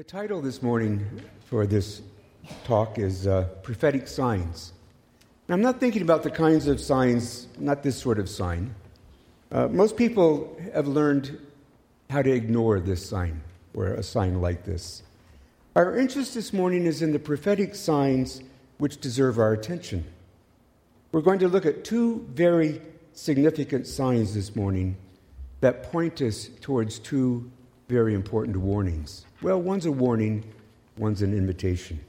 The title this morning for this talk is uh, Prophetic Signs. Now, I'm not thinking about the kinds of signs, not this sort of sign. Uh, most people have learned how to ignore this sign or a sign like this. Our interest this morning is in the prophetic signs which deserve our attention. We're going to look at two very significant signs this morning that point us towards two very important warnings. Well, one's a warning, one's an invitation.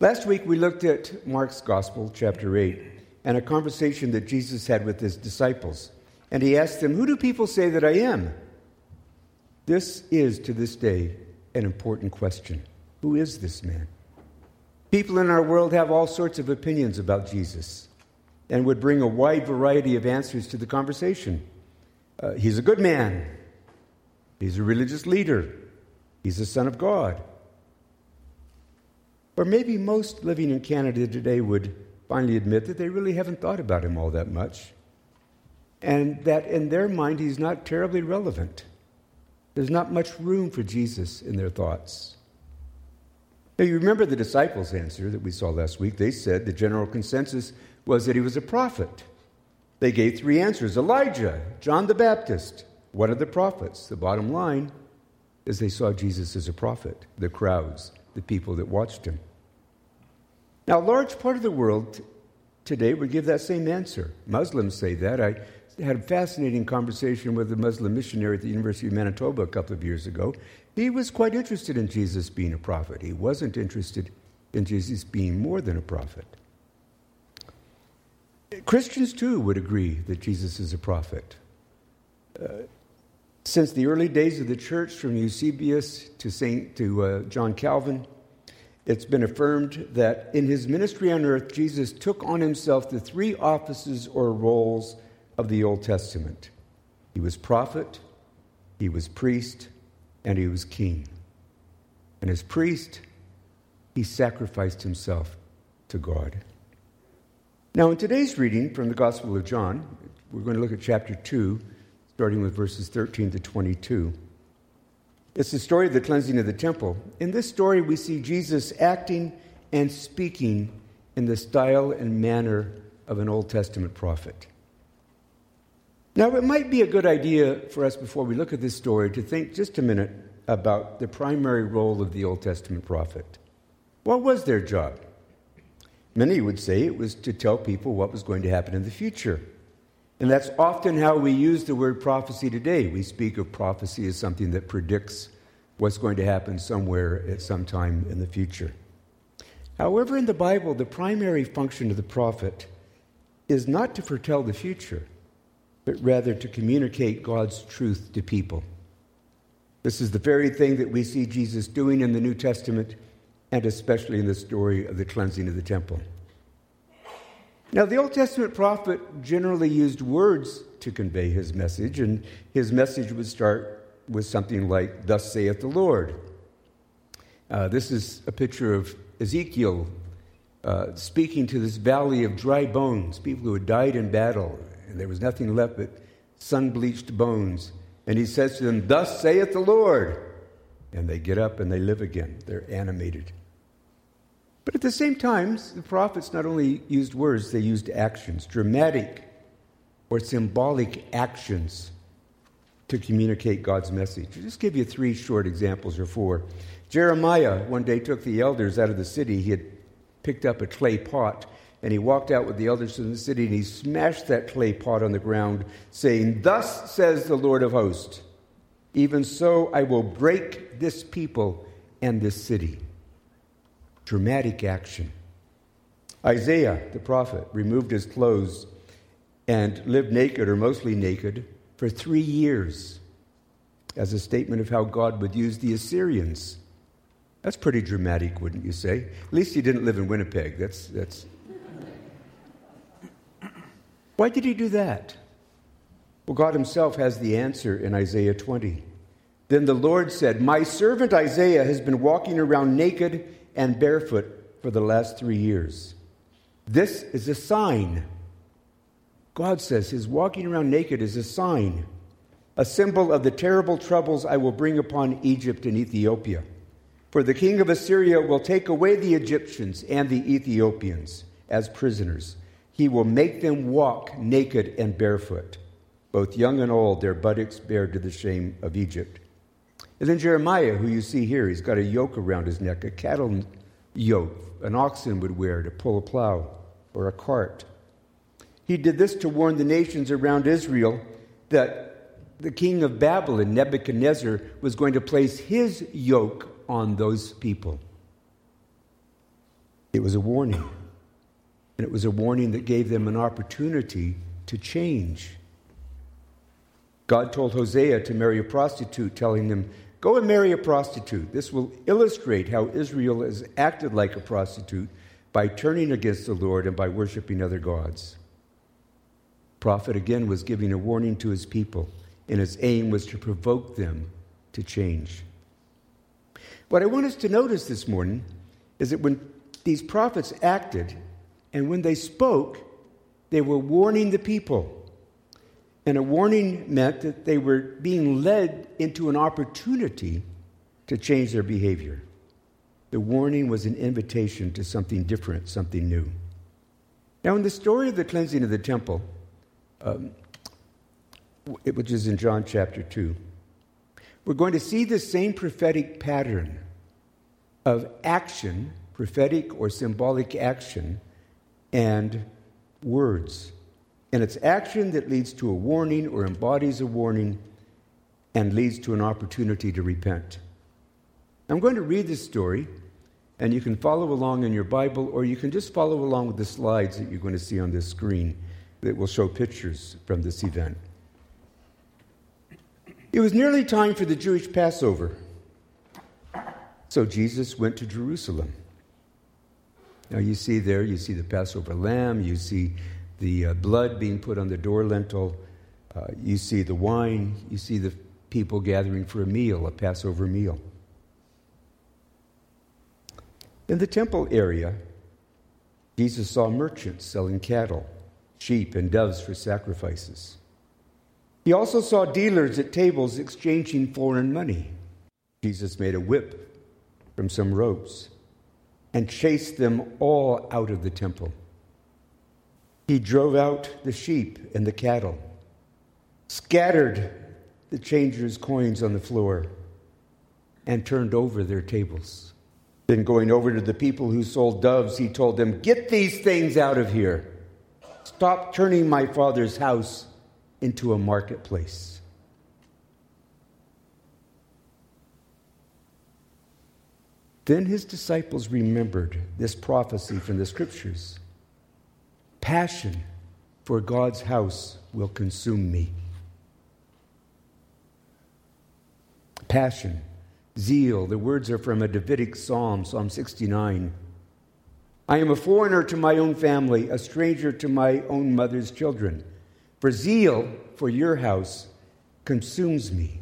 Last week we looked at Mark's Gospel, chapter 8, and a conversation that Jesus had with his disciples. And he asked them, Who do people say that I am? This is, to this day, an important question. Who is this man? People in our world have all sorts of opinions about Jesus and would bring a wide variety of answers to the conversation. Uh, he's a good man. He's a religious leader. He's the Son of God. Or maybe most living in Canada today would finally admit that they really haven't thought about him all that much. And that in their mind, he's not terribly relevant. There's not much room for Jesus in their thoughts. Now, you remember the disciples' answer that we saw last week. They said the general consensus was that he was a prophet. They gave three answers Elijah, John the Baptist, what are the prophets? The bottom line is they saw Jesus as a prophet, the crowds, the people that watched him. Now, a large part of the world today would give that same answer. Muslims say that. I had a fascinating conversation with a Muslim missionary at the University of Manitoba a couple of years ago. He was quite interested in Jesus being a prophet. He wasn't interested in Jesus being more than a prophet. Christians, too, would agree that Jesus is a prophet. Uh, since the early days of the church, from Eusebius to, Saint, to uh, John Calvin, it's been affirmed that in his ministry on earth, Jesus took on himself the three offices or roles of the Old Testament he was prophet, he was priest, and he was king. And as priest, he sacrificed himself to God. Now, in today's reading from the Gospel of John, we're going to look at chapter 2 starting with verses 13 to 22. It's the story of the cleansing of the temple. In this story, we see Jesus acting and speaking in the style and manner of an Old Testament prophet. Now, it might be a good idea for us before we look at this story to think just a minute about the primary role of the Old Testament prophet. What was their job? Many would say it was to tell people what was going to happen in the future. And that's often how we use the word prophecy today. We speak of prophecy as something that predicts what's going to happen somewhere at some time in the future. However, in the Bible, the primary function of the prophet is not to foretell the future, but rather to communicate God's truth to people. This is the very thing that we see Jesus doing in the New Testament, and especially in the story of the cleansing of the temple. Now, the Old Testament prophet generally used words to convey his message, and his message would start with something like, Thus saith the Lord. Uh, this is a picture of Ezekiel uh, speaking to this valley of dry bones, people who had died in battle, and there was nothing left but sun bleached bones. And he says to them, Thus saith the Lord. And they get up and they live again. They're animated. But at the same time, the prophets not only used words, they used actions, dramatic or symbolic actions to communicate God's message. I'll just give you three short examples or four. Jeremiah one day took the elders out of the city. He had picked up a clay pot and he walked out with the elders in the city and he smashed that clay pot on the ground, saying, Thus says the Lord of hosts, even so I will break this people and this city dramatic action. Isaiah, the prophet, removed his clothes and lived naked or mostly naked for three years as a statement of how God would use the Assyrians. That's pretty dramatic, wouldn't you say? At least he didn't live in Winnipeg. That's, that's... Why did he do that? Well, God himself has the answer in Isaiah 20. Then the Lord said, My servant Isaiah has been walking around naked and barefoot for the last three years. This is a sign. God says his walking around naked is a sign, a symbol of the terrible troubles I will bring upon Egypt and Ethiopia. For the king of Assyria will take away the Egyptians and the Ethiopians as prisoners. He will make them walk naked and barefoot, both young and old, their buttocks bared to the shame of Egypt. And then Jeremiah, who you see here, he's got a yoke around his neck, a cattle yoke an oxen would wear to pull a plow or a cart. He did this to warn the nations around Israel that the king of Babylon, Nebuchadnezzar, was going to place his yoke on those people. It was a warning. And it was a warning that gave them an opportunity to change. God told Hosea to marry a prostitute, telling him, Go and marry a prostitute. This will illustrate how Israel has acted like a prostitute by turning against the Lord and by worshiping other gods. Prophet again was giving a warning to his people, and his aim was to provoke them to change. What I want us to notice this morning is that when these prophets acted and when they spoke, they were warning the people. And a warning meant that they were being led into an opportunity to change their behavior. The warning was an invitation to something different, something new. Now, in the story of the cleansing of the temple, um, which is in John chapter 2, we're going to see the same prophetic pattern of action, prophetic or symbolic action, and words. And it's action that leads to a warning or embodies a warning and leads to an opportunity to repent. I'm going to read this story, and you can follow along in your Bible, or you can just follow along with the slides that you're going to see on this screen that will show pictures from this event. It was nearly time for the Jewish Passover. So Jesus went to Jerusalem. Now you see there, you see the Passover lamb, you see the uh, blood being put on the door lintel. Uh, you see the wine. You see the people gathering for a meal, a Passover meal. In the temple area, Jesus saw merchants selling cattle, sheep, and doves for sacrifices. He also saw dealers at tables exchanging foreign money. Jesus made a whip from some ropes and chased them all out of the temple. He drove out the sheep and the cattle, scattered the changers' coins on the floor, and turned over their tables. Then, going over to the people who sold doves, he told them, Get these things out of here. Stop turning my father's house into a marketplace. Then his disciples remembered this prophecy from the scriptures. Passion for God's house will consume me. Passion, zeal, the words are from a Davidic psalm, Psalm 69. I am a foreigner to my own family, a stranger to my own mother's children. For zeal for your house consumes me,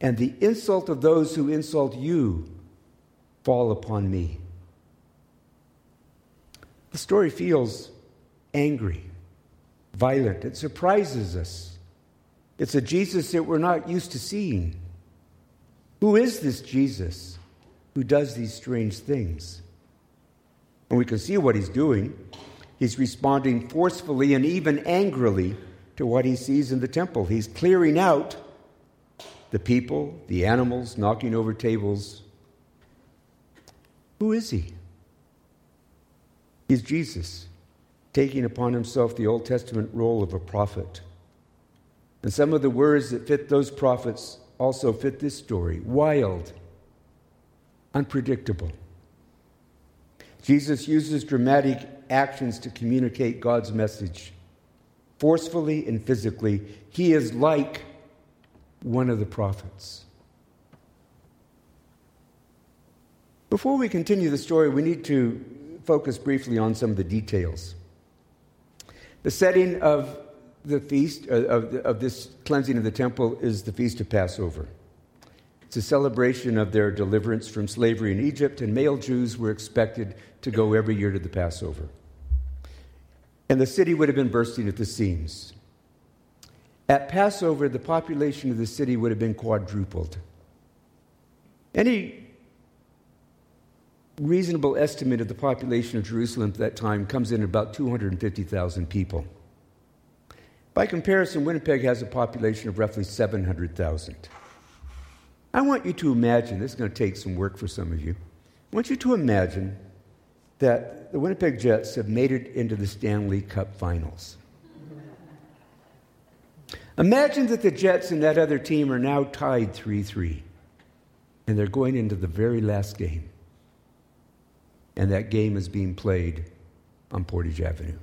and the insult of those who insult you fall upon me. The story feels angry, violent. It surprises us. It's a Jesus that we're not used to seeing. Who is this Jesus who does these strange things? And we can see what he's doing. He's responding forcefully and even angrily to what he sees in the temple. He's clearing out the people, the animals, knocking over tables. Who is he? He's Jesus taking upon himself the Old Testament role of a prophet. And some of the words that fit those prophets also fit this story wild, unpredictable. Jesus uses dramatic actions to communicate God's message. Forcefully and physically, he is like one of the prophets. Before we continue the story, we need to focus briefly on some of the details. The setting of the feast, uh, of, of this cleansing of the temple, is the Feast of Passover. It's a celebration of their deliverance from slavery in Egypt, and male Jews were expected to go every year to the Passover. And the city would have been bursting at the seams. At Passover, the population of the city would have been quadrupled. Any reasonable estimate of the population of Jerusalem at that time comes in at about 250,000 people. By comparison, Winnipeg has a population of roughly 700,000. I want you to imagine, this is going to take some work for some of you. I want you to imagine that the Winnipeg Jets have made it into the Stanley Cup finals. Imagine that the Jets and that other team are now tied 3 3, and they're going into the very last game. And that game is being played on Portage Avenue.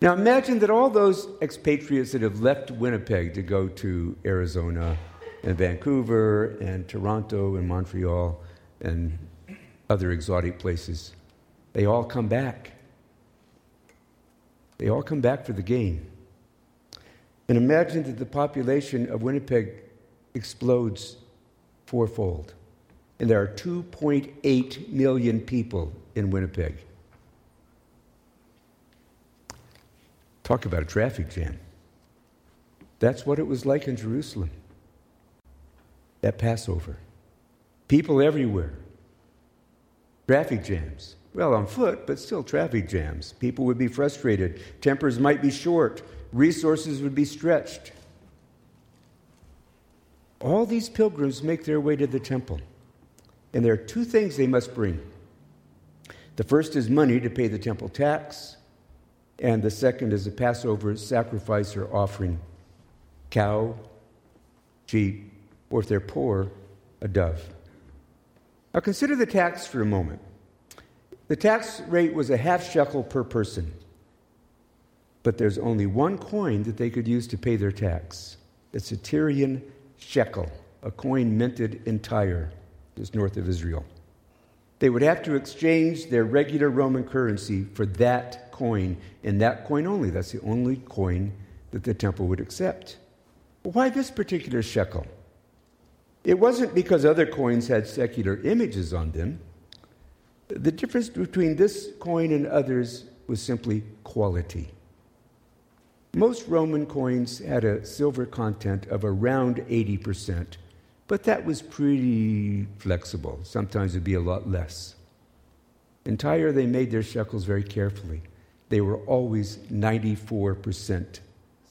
Now imagine that all those expatriates that have left Winnipeg to go to Arizona and Vancouver and Toronto and Montreal and other exotic places, they all come back. They all come back for the game. And imagine that the population of Winnipeg explodes fourfold. And there are 2.8 million people in Winnipeg. Talk about a traffic jam. That's what it was like in Jerusalem. That Passover. People everywhere. Traffic jams. Well, on foot, but still traffic jams. People would be frustrated. Tempers might be short. Resources would be stretched. All these pilgrims make their way to the temple. And there are two things they must bring. The first is money to pay the temple tax, and the second is a Passover sacrifice or offering cow, sheep, or if they're poor, a dove. Now consider the tax for a moment. The tax rate was a half shekel per person, but there's only one coin that they could use to pay their tax. It's a Tyrian shekel, a coin minted in Tyre, just north of Israel. They would have to exchange their regular Roman currency for that coin, and that coin only. That's the only coin that the temple would accept. why this particular shekel? It wasn't because other coins had secular images on them. The difference between this coin and others was simply quality. Most Roman coins had a silver content of around 80%, but that was pretty flexible. Sometimes it'd be a lot less. In Tyre, they made their shekels very carefully. They were always 94%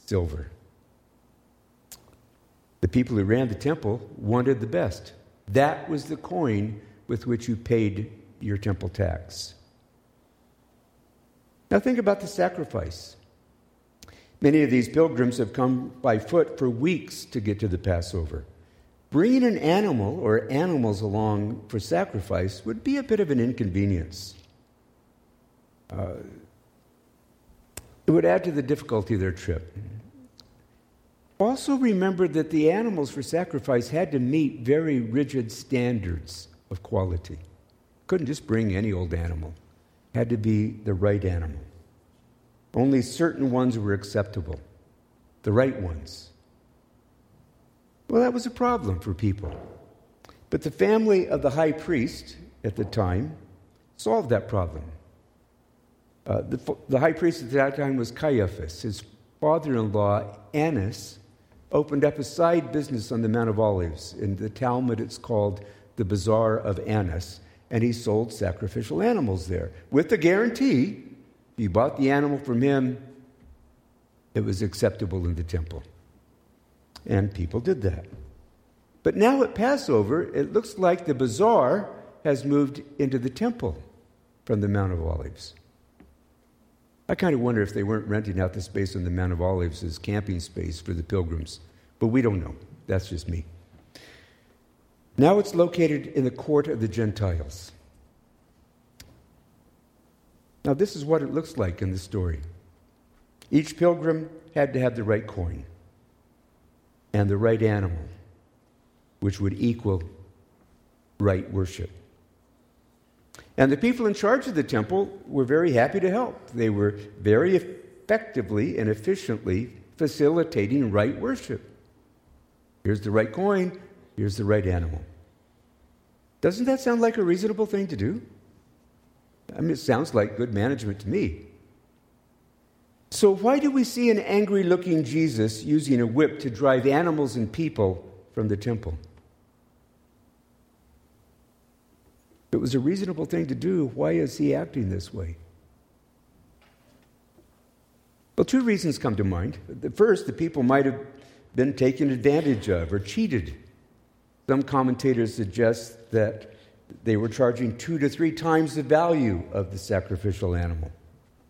silver. The people who ran the temple wanted the best. That was the coin with which you paid your temple tax. Now, think about the sacrifice. Many of these pilgrims have come by foot for weeks to get to the Passover. Bringing an animal or animals along for sacrifice would be a bit of an inconvenience. Uh, it would add to the difficulty of their trip. Also, remember that the animals for sacrifice had to meet very rigid standards of quality. Couldn't just bring any old animal, had to be the right animal. Only certain ones were acceptable, the right ones. Well, that was a problem for people. But the family of the high priest at the time solved that problem. Uh, the, the high priest at that time was Caiaphas. His father in law, Annas, opened up a side business on the Mount of Olives. In the Talmud, it's called the Bazaar of Annas. And he sold sacrificial animals there with the guarantee if you bought the animal from him, it was acceptable in the temple. And people did that. But now at Passover, it looks like the bazaar has moved into the temple from the Mount of Olives. I kind of wonder if they weren't renting out the space on the Mount of Olives as camping space for the pilgrims, but we don't know. That's just me. Now it's located in the court of the Gentiles. Now, this is what it looks like in the story. Each pilgrim had to have the right coin and the right animal, which would equal right worship. And the people in charge of the temple were very happy to help. They were very effectively and efficiently facilitating right worship. Here's the right coin, here's the right animal. Doesn't that sound like a reasonable thing to do? I mean, it sounds like good management to me. So, why do we see an angry looking Jesus using a whip to drive animals and people from the temple? It was a reasonable thing to do. Why is he acting this way? Well, two reasons come to mind. First, the people might have been taken advantage of or cheated. Some commentators suggest that they were charging two to three times the value of the sacrificial animal.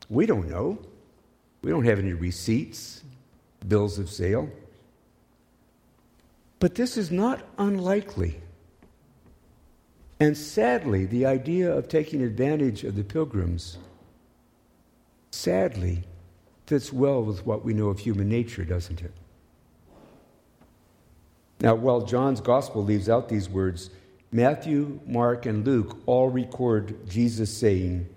We don't know. We don't have any receipts, bills of sale. But this is not unlikely. And sadly, the idea of taking advantage of the pilgrims, sadly, fits well with what we know of human nature, doesn't it? Now, while John's gospel leaves out these words, Matthew, Mark, and Luke all record Jesus saying,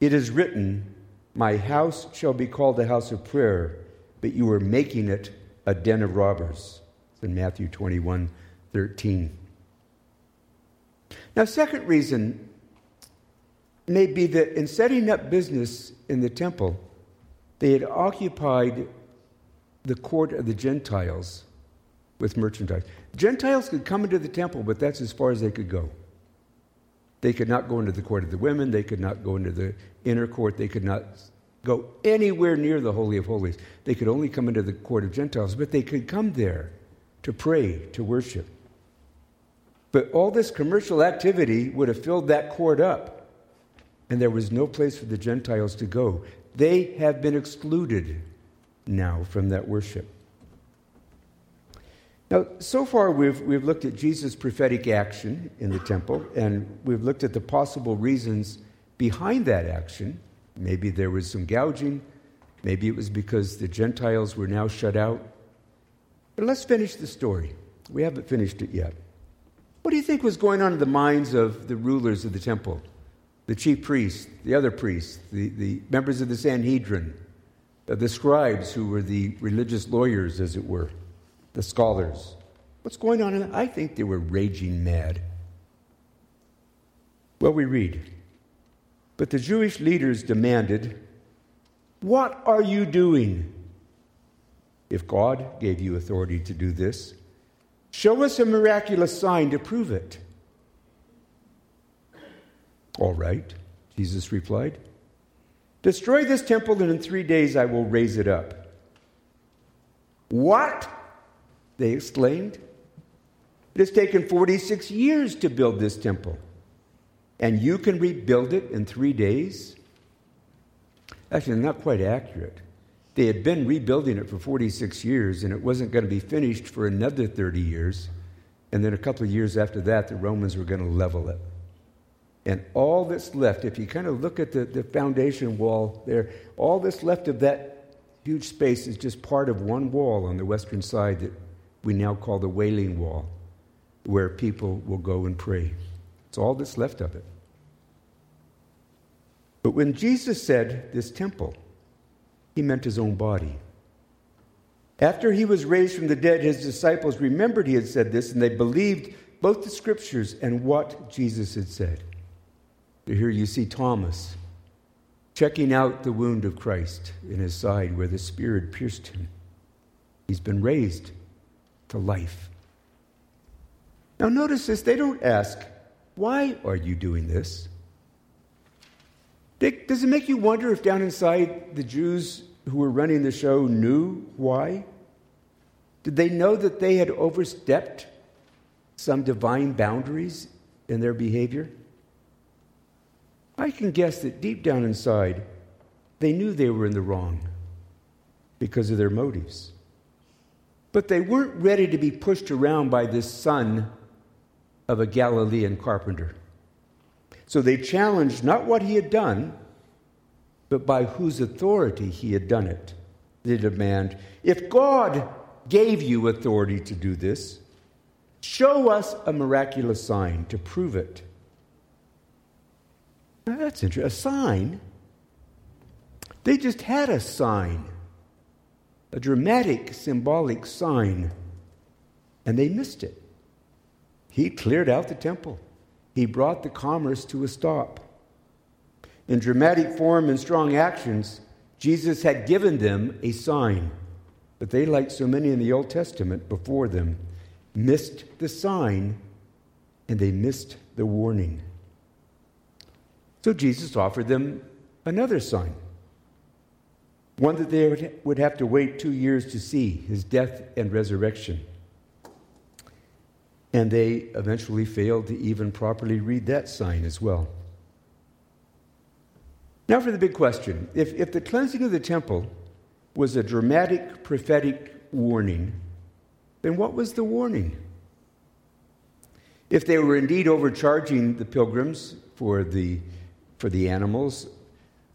It is written, My house shall be called a house of prayer, but you are making it a den of robbers. It's in Matthew 21 13. Now, second reason may be that in setting up business in the temple, they had occupied the court of the Gentiles with merchandise. Gentiles could come into the temple, but that's as far as they could go. They could not go into the court of the women, they could not go into the inner court, they could not go anywhere near the Holy of Holies. They could only come into the court of Gentiles, but they could come there to pray, to worship. But all this commercial activity would have filled that court up, and there was no place for the Gentiles to go. They have been excluded now from that worship. Now, so far we've, we've looked at Jesus' prophetic action in the temple, and we've looked at the possible reasons behind that action. Maybe there was some gouging, maybe it was because the Gentiles were now shut out. But let's finish the story. We haven't finished it yet. What do you think was going on in the minds of the rulers of the temple? The chief priests, the other priests, the, the members of the Sanhedrin, the scribes who were the religious lawyers, as it were the scholars. What's going on? I think they were raging mad. Well, we read, but the Jewish leaders demanded, What are you doing? If God gave you authority to do this, show us a miraculous sign to prove it. All right, Jesus replied. Destroy this temple, and in three days I will raise it up. What? They exclaimed. It has taken 46 years to build this temple, and you can rebuild it in three days? Actually, not quite accurate. They had been rebuilding it for 46 years, and it wasn't going to be finished for another 30 years. And then a couple of years after that, the Romans were going to level it. And all that's left, if you kind of look at the, the foundation wall there, all that's left of that huge space is just part of one wall on the western side that we now call the Wailing Wall, where people will go and pray. It's all that's left of it. But when Jesus said this temple, he meant his own body. After he was raised from the dead, his disciples remembered he had said this, and they believed both the scriptures and what Jesus had said. Here you see Thomas checking out the wound of Christ in his side where the spear pierced him. He's been raised to life. Now, notice this they don't ask, Why are you doing this? does it make you wonder if down inside the Jews who were running the show knew why? Did they know that they had overstepped some divine boundaries in their behavior? I can guess that deep down inside, they knew they were in the wrong because of their motives. But they weren't ready to be pushed around by this son of a Galilean carpenter. So they challenged not what he had done, but by whose authority he had done it. They demand if God gave you authority to do this, show us a miraculous sign to prove it. Now that's interesting. A sign? They just had a sign a dramatic symbolic sign, and they missed it. He cleared out the temple, he brought the commerce to a stop. In dramatic form and strong actions, Jesus had given them a sign. But they, like so many in the Old Testament before them, missed the sign and they missed the warning. So Jesus offered them another sign, one that they would have to wait two years to see his death and resurrection. And they eventually failed to even properly read that sign as well. Now, for the big question if, if the cleansing of the temple was a dramatic prophetic warning, then what was the warning? If they were indeed overcharging the pilgrims for the, for the animals,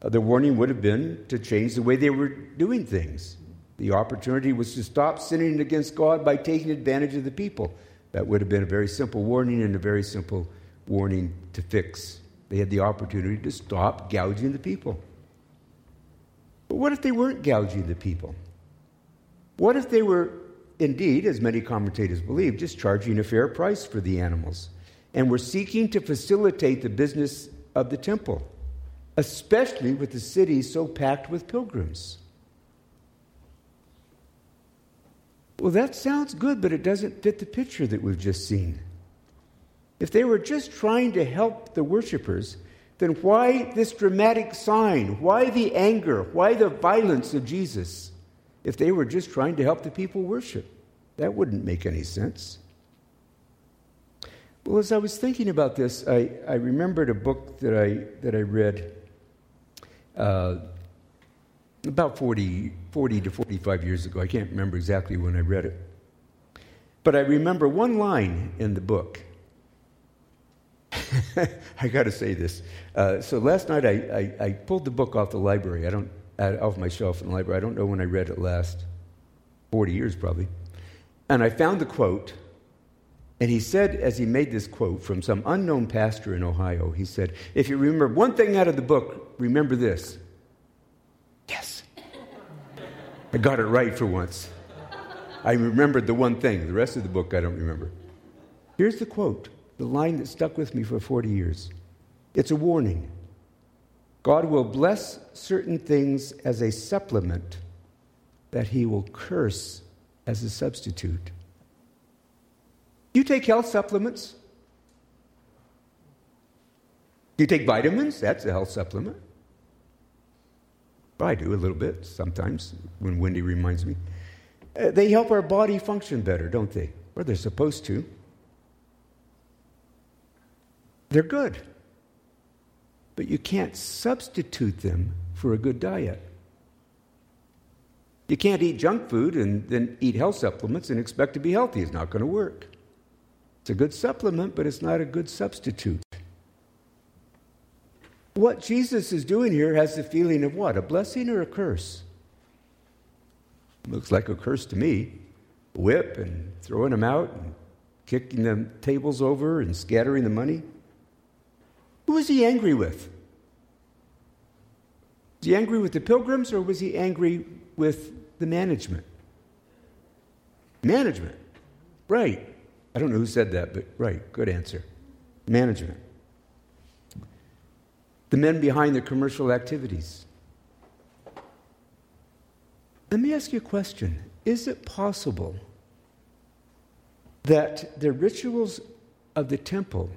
Uh, the warning would have been to change the way they were doing things. The opportunity was to stop sinning against God by taking advantage of the people. That would have been a very simple warning and a very simple warning to fix. They had the opportunity to stop gouging the people. But what if they weren't gouging the people? What if they were indeed, as many commentators believe, just charging a fair price for the animals and were seeking to facilitate the business of the temple, especially with the city so packed with pilgrims? Well, that sounds good, but it doesn't fit the picture that we've just seen. If they were just trying to help the worshippers, then why this dramatic sign? Why the anger? Why the violence of Jesus? If they were just trying to help the people worship, that wouldn't make any sense. Well, as I was thinking about this, I, I remembered a book that I, that I read uh, about 40, 40 to 45 years ago. I can't remember exactly when I read it. But I remember one line in the book. I got to say this. Uh, so last night I, I, I, pulled the book off the library. I don't off my shelf in the library. I don't know when I read it last. Forty years probably. And I found the quote. And he said, as he made this quote from some unknown pastor in Ohio, he said, If you remember one thing out of the book, remember this Yes. I got it right for once. I remembered the one thing. The rest of the book I don't remember. Here's the quote, the line that stuck with me for 40 years. It's a warning. God will bless certain things as a supplement that he will curse as a substitute. You take health supplements? Do you take vitamins? That's a health supplement. I do a little bit sometimes when Wendy reminds me. Uh, they help our body function better, don't they? Or they're supposed to. They're good. But you can't substitute them for a good diet. You can't eat junk food and then eat health supplements and expect to be healthy. It's not going to work. It's a good supplement, but it's not a good substitute. What Jesus is doing here has the feeling of what? A blessing or a curse? Looks like a curse to me. Whip and throwing them out and kicking the tables over and scattering the money. Who was he angry with? Was he angry with the pilgrims or was he angry with the management? Management. Right. I don't know who said that, but right. Good answer. Management the men behind the commercial activities. Let me ask you a question Is it possible that the rituals of the temple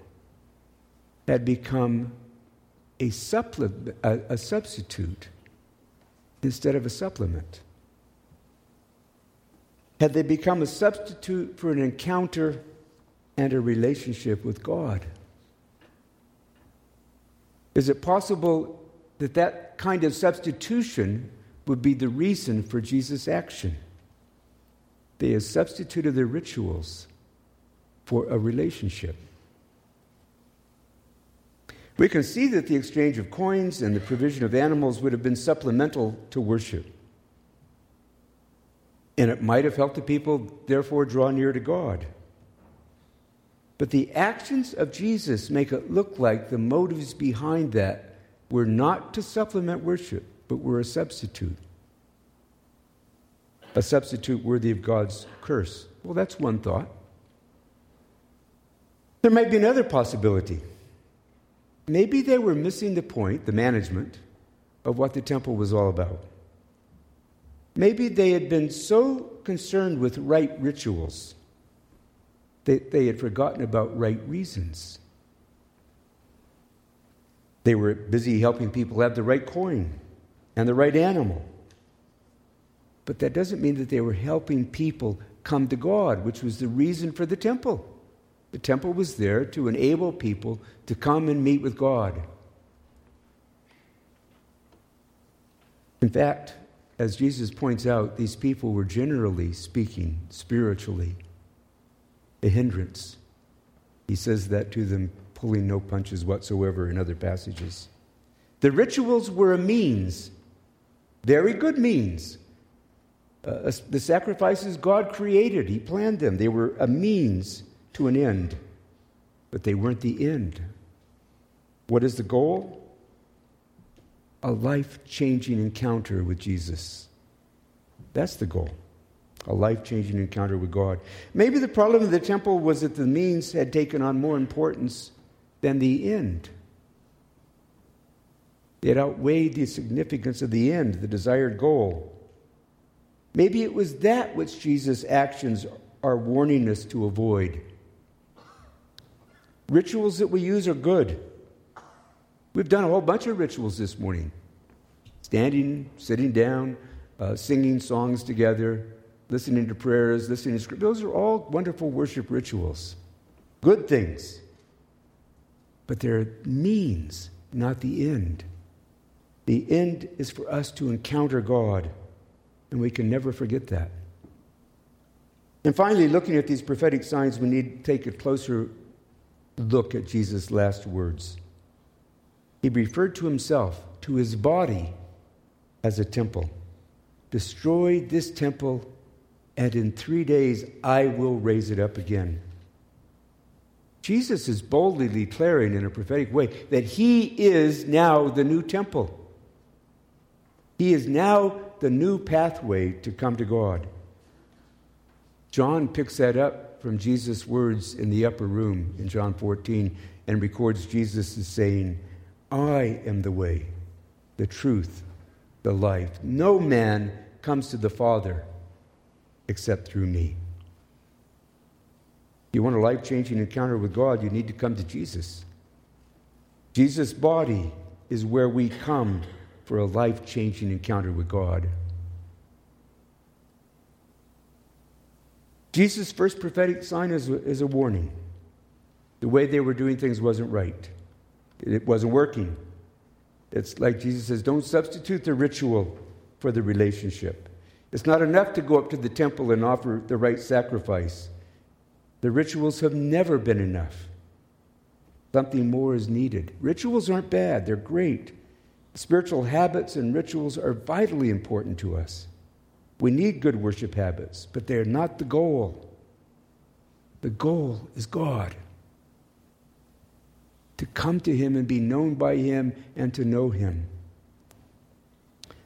had become a, supplement, a, a substitute instead of a supplement? Had they become a substitute for an encounter and a relationship with God? Is it possible that that kind of substitution would be the reason for Jesus' action? They have substituted their rituals for a relationship. We can see that the exchange of coins and the provision of animals would have been supplemental to worship. And it might have helped the people, therefore, draw near to God. But the actions of Jesus make it look like the motives behind that were not to supplement worship, but were a substitute. A substitute worthy of God's curse. Well, that's one thought. There might be another possibility. Maybe they were missing the point, the management, of what the temple was all about. Maybe they had been so concerned with right rituals they, they had forgotten about right reasons. They were busy helping people have the right coin and the right animal. But that doesn't mean that they were helping people come to God, which was the reason for the temple. The temple was there to enable people to come and meet with God. In fact, as Jesus points out, these people were generally speaking, spiritually, a hindrance. He says that to them, pulling no punches whatsoever in other passages. The rituals were a means, very good means. Uh, the sacrifices God created, He planned them. They were a means to an end, but they weren't the end. What is the goal? A life changing encounter with Jesus. That's the goal. A life changing encounter with God. Maybe the problem of the temple was that the means had taken on more importance than the end. It outweighed the significance of the end, the desired goal. Maybe it was that which Jesus' actions are warning us to avoid. Rituals that we use are good. We've done a whole bunch of rituals this morning standing, sitting down, uh, singing songs together, listening to prayers, listening to scripture. Those are all wonderful worship rituals, good things. But they're means, not the end. The end is for us to encounter God, and we can never forget that. And finally, looking at these prophetic signs, we need to take a closer look at Jesus' last words. He referred to himself, to his body, as a temple. Destroy this temple, and in three days I will raise it up again. Jesus is boldly declaring in a prophetic way that he is now the new temple. He is now the new pathway to come to God. John picks that up from Jesus' words in the upper room in John 14 and records Jesus as saying, I am the way, the truth, the life. No man comes to the Father except through me. You want a life changing encounter with God, you need to come to Jesus. Jesus' body is where we come for a life changing encounter with God. Jesus' first prophetic sign is, is a warning. The way they were doing things wasn't right, it wasn't working. It's like Jesus says don't substitute the ritual for the relationship. It's not enough to go up to the temple and offer the right sacrifice. The rituals have never been enough. Something more is needed. Rituals aren't bad, they're great. Spiritual habits and rituals are vitally important to us. We need good worship habits, but they're not the goal. The goal is God. To come to Him and be known by Him and to know Him.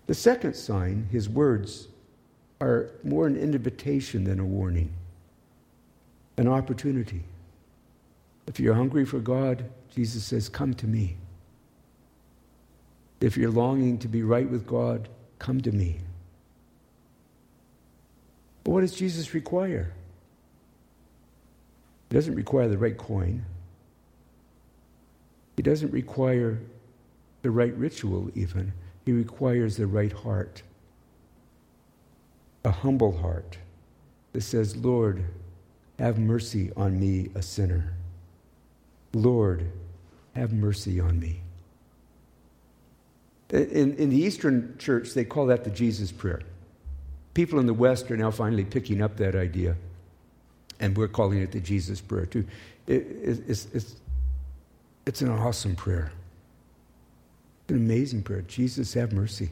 The second sign, His words, are more an invitation than a warning, an opportunity. If you're hungry for God, Jesus says, Come to me. If you're longing to be right with God, come to me. But what does Jesus require? He doesn't require the right coin. He doesn't require the right ritual, even. He requires the right heart. A humble heart that says, Lord, have mercy on me, a sinner. Lord, have mercy on me. In, in the Eastern church, they call that the Jesus prayer. People in the West are now finally picking up that idea, and we're calling it the Jesus prayer too. It, it, it's, it's, it's an awesome prayer. An amazing prayer. Jesus, have mercy.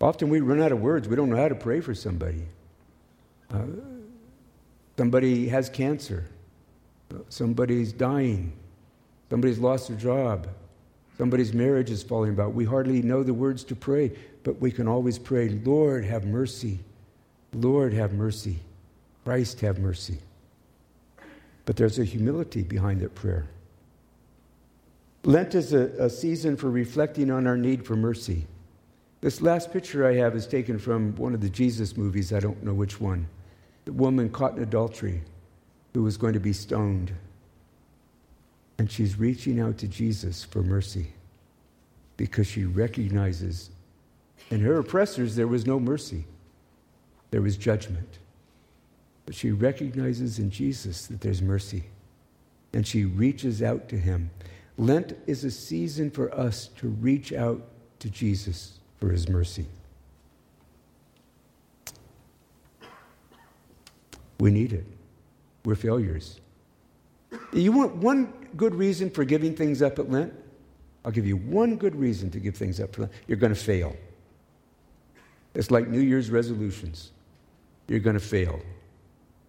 Often we run out of words. We don't know how to pray for somebody. Uh, somebody has cancer. Somebody's dying. Somebody's lost their job. Somebody's marriage is falling apart. We hardly know the words to pray but we can always pray, Lord, have mercy. Lord, have mercy. Christ, have mercy. But there's a humility behind that prayer. Lent is a, a, season for reflecting on our need for mercy. This last picture I have is taken from one of the Jesus movies, I don't know which one. The woman caught in adultery who was going to be stoned. And she's reaching out to Jesus for mercy because she recognizes in her oppressors there was no mercy, there was judgment. But she recognizes in Jesus that there's mercy and she reaches out to him. Lent is a season for us to reach out to Jesus for his mercy. We need it. We're failures. You want one good reason for giving things up at Lent? I'll give you one good reason to give things up for Lent. You're going to fail. It's like New Year's resolutions. You're going to fail.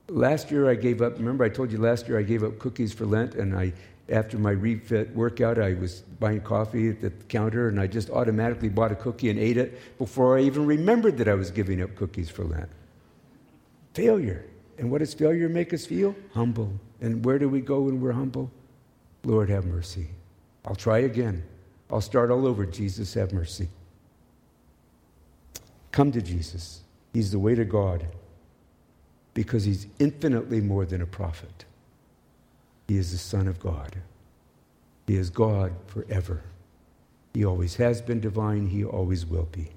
Last year I gave up, remember I told you last year I gave up cookies for Lent and I after my refit workout, I was buying coffee at the counter and I just automatically bought a cookie and ate it before I even remembered that I was giving up cookies for Lent. Failure. And what does failure make us feel? Humble. And where do we go when we're humble? Lord, have mercy. I'll try again. I'll start all over. Jesus, have mercy. Come to Jesus. He's the way to God because he's infinitely more than a prophet. He is the Son of God. He is God forever. He always has been divine, he always will be.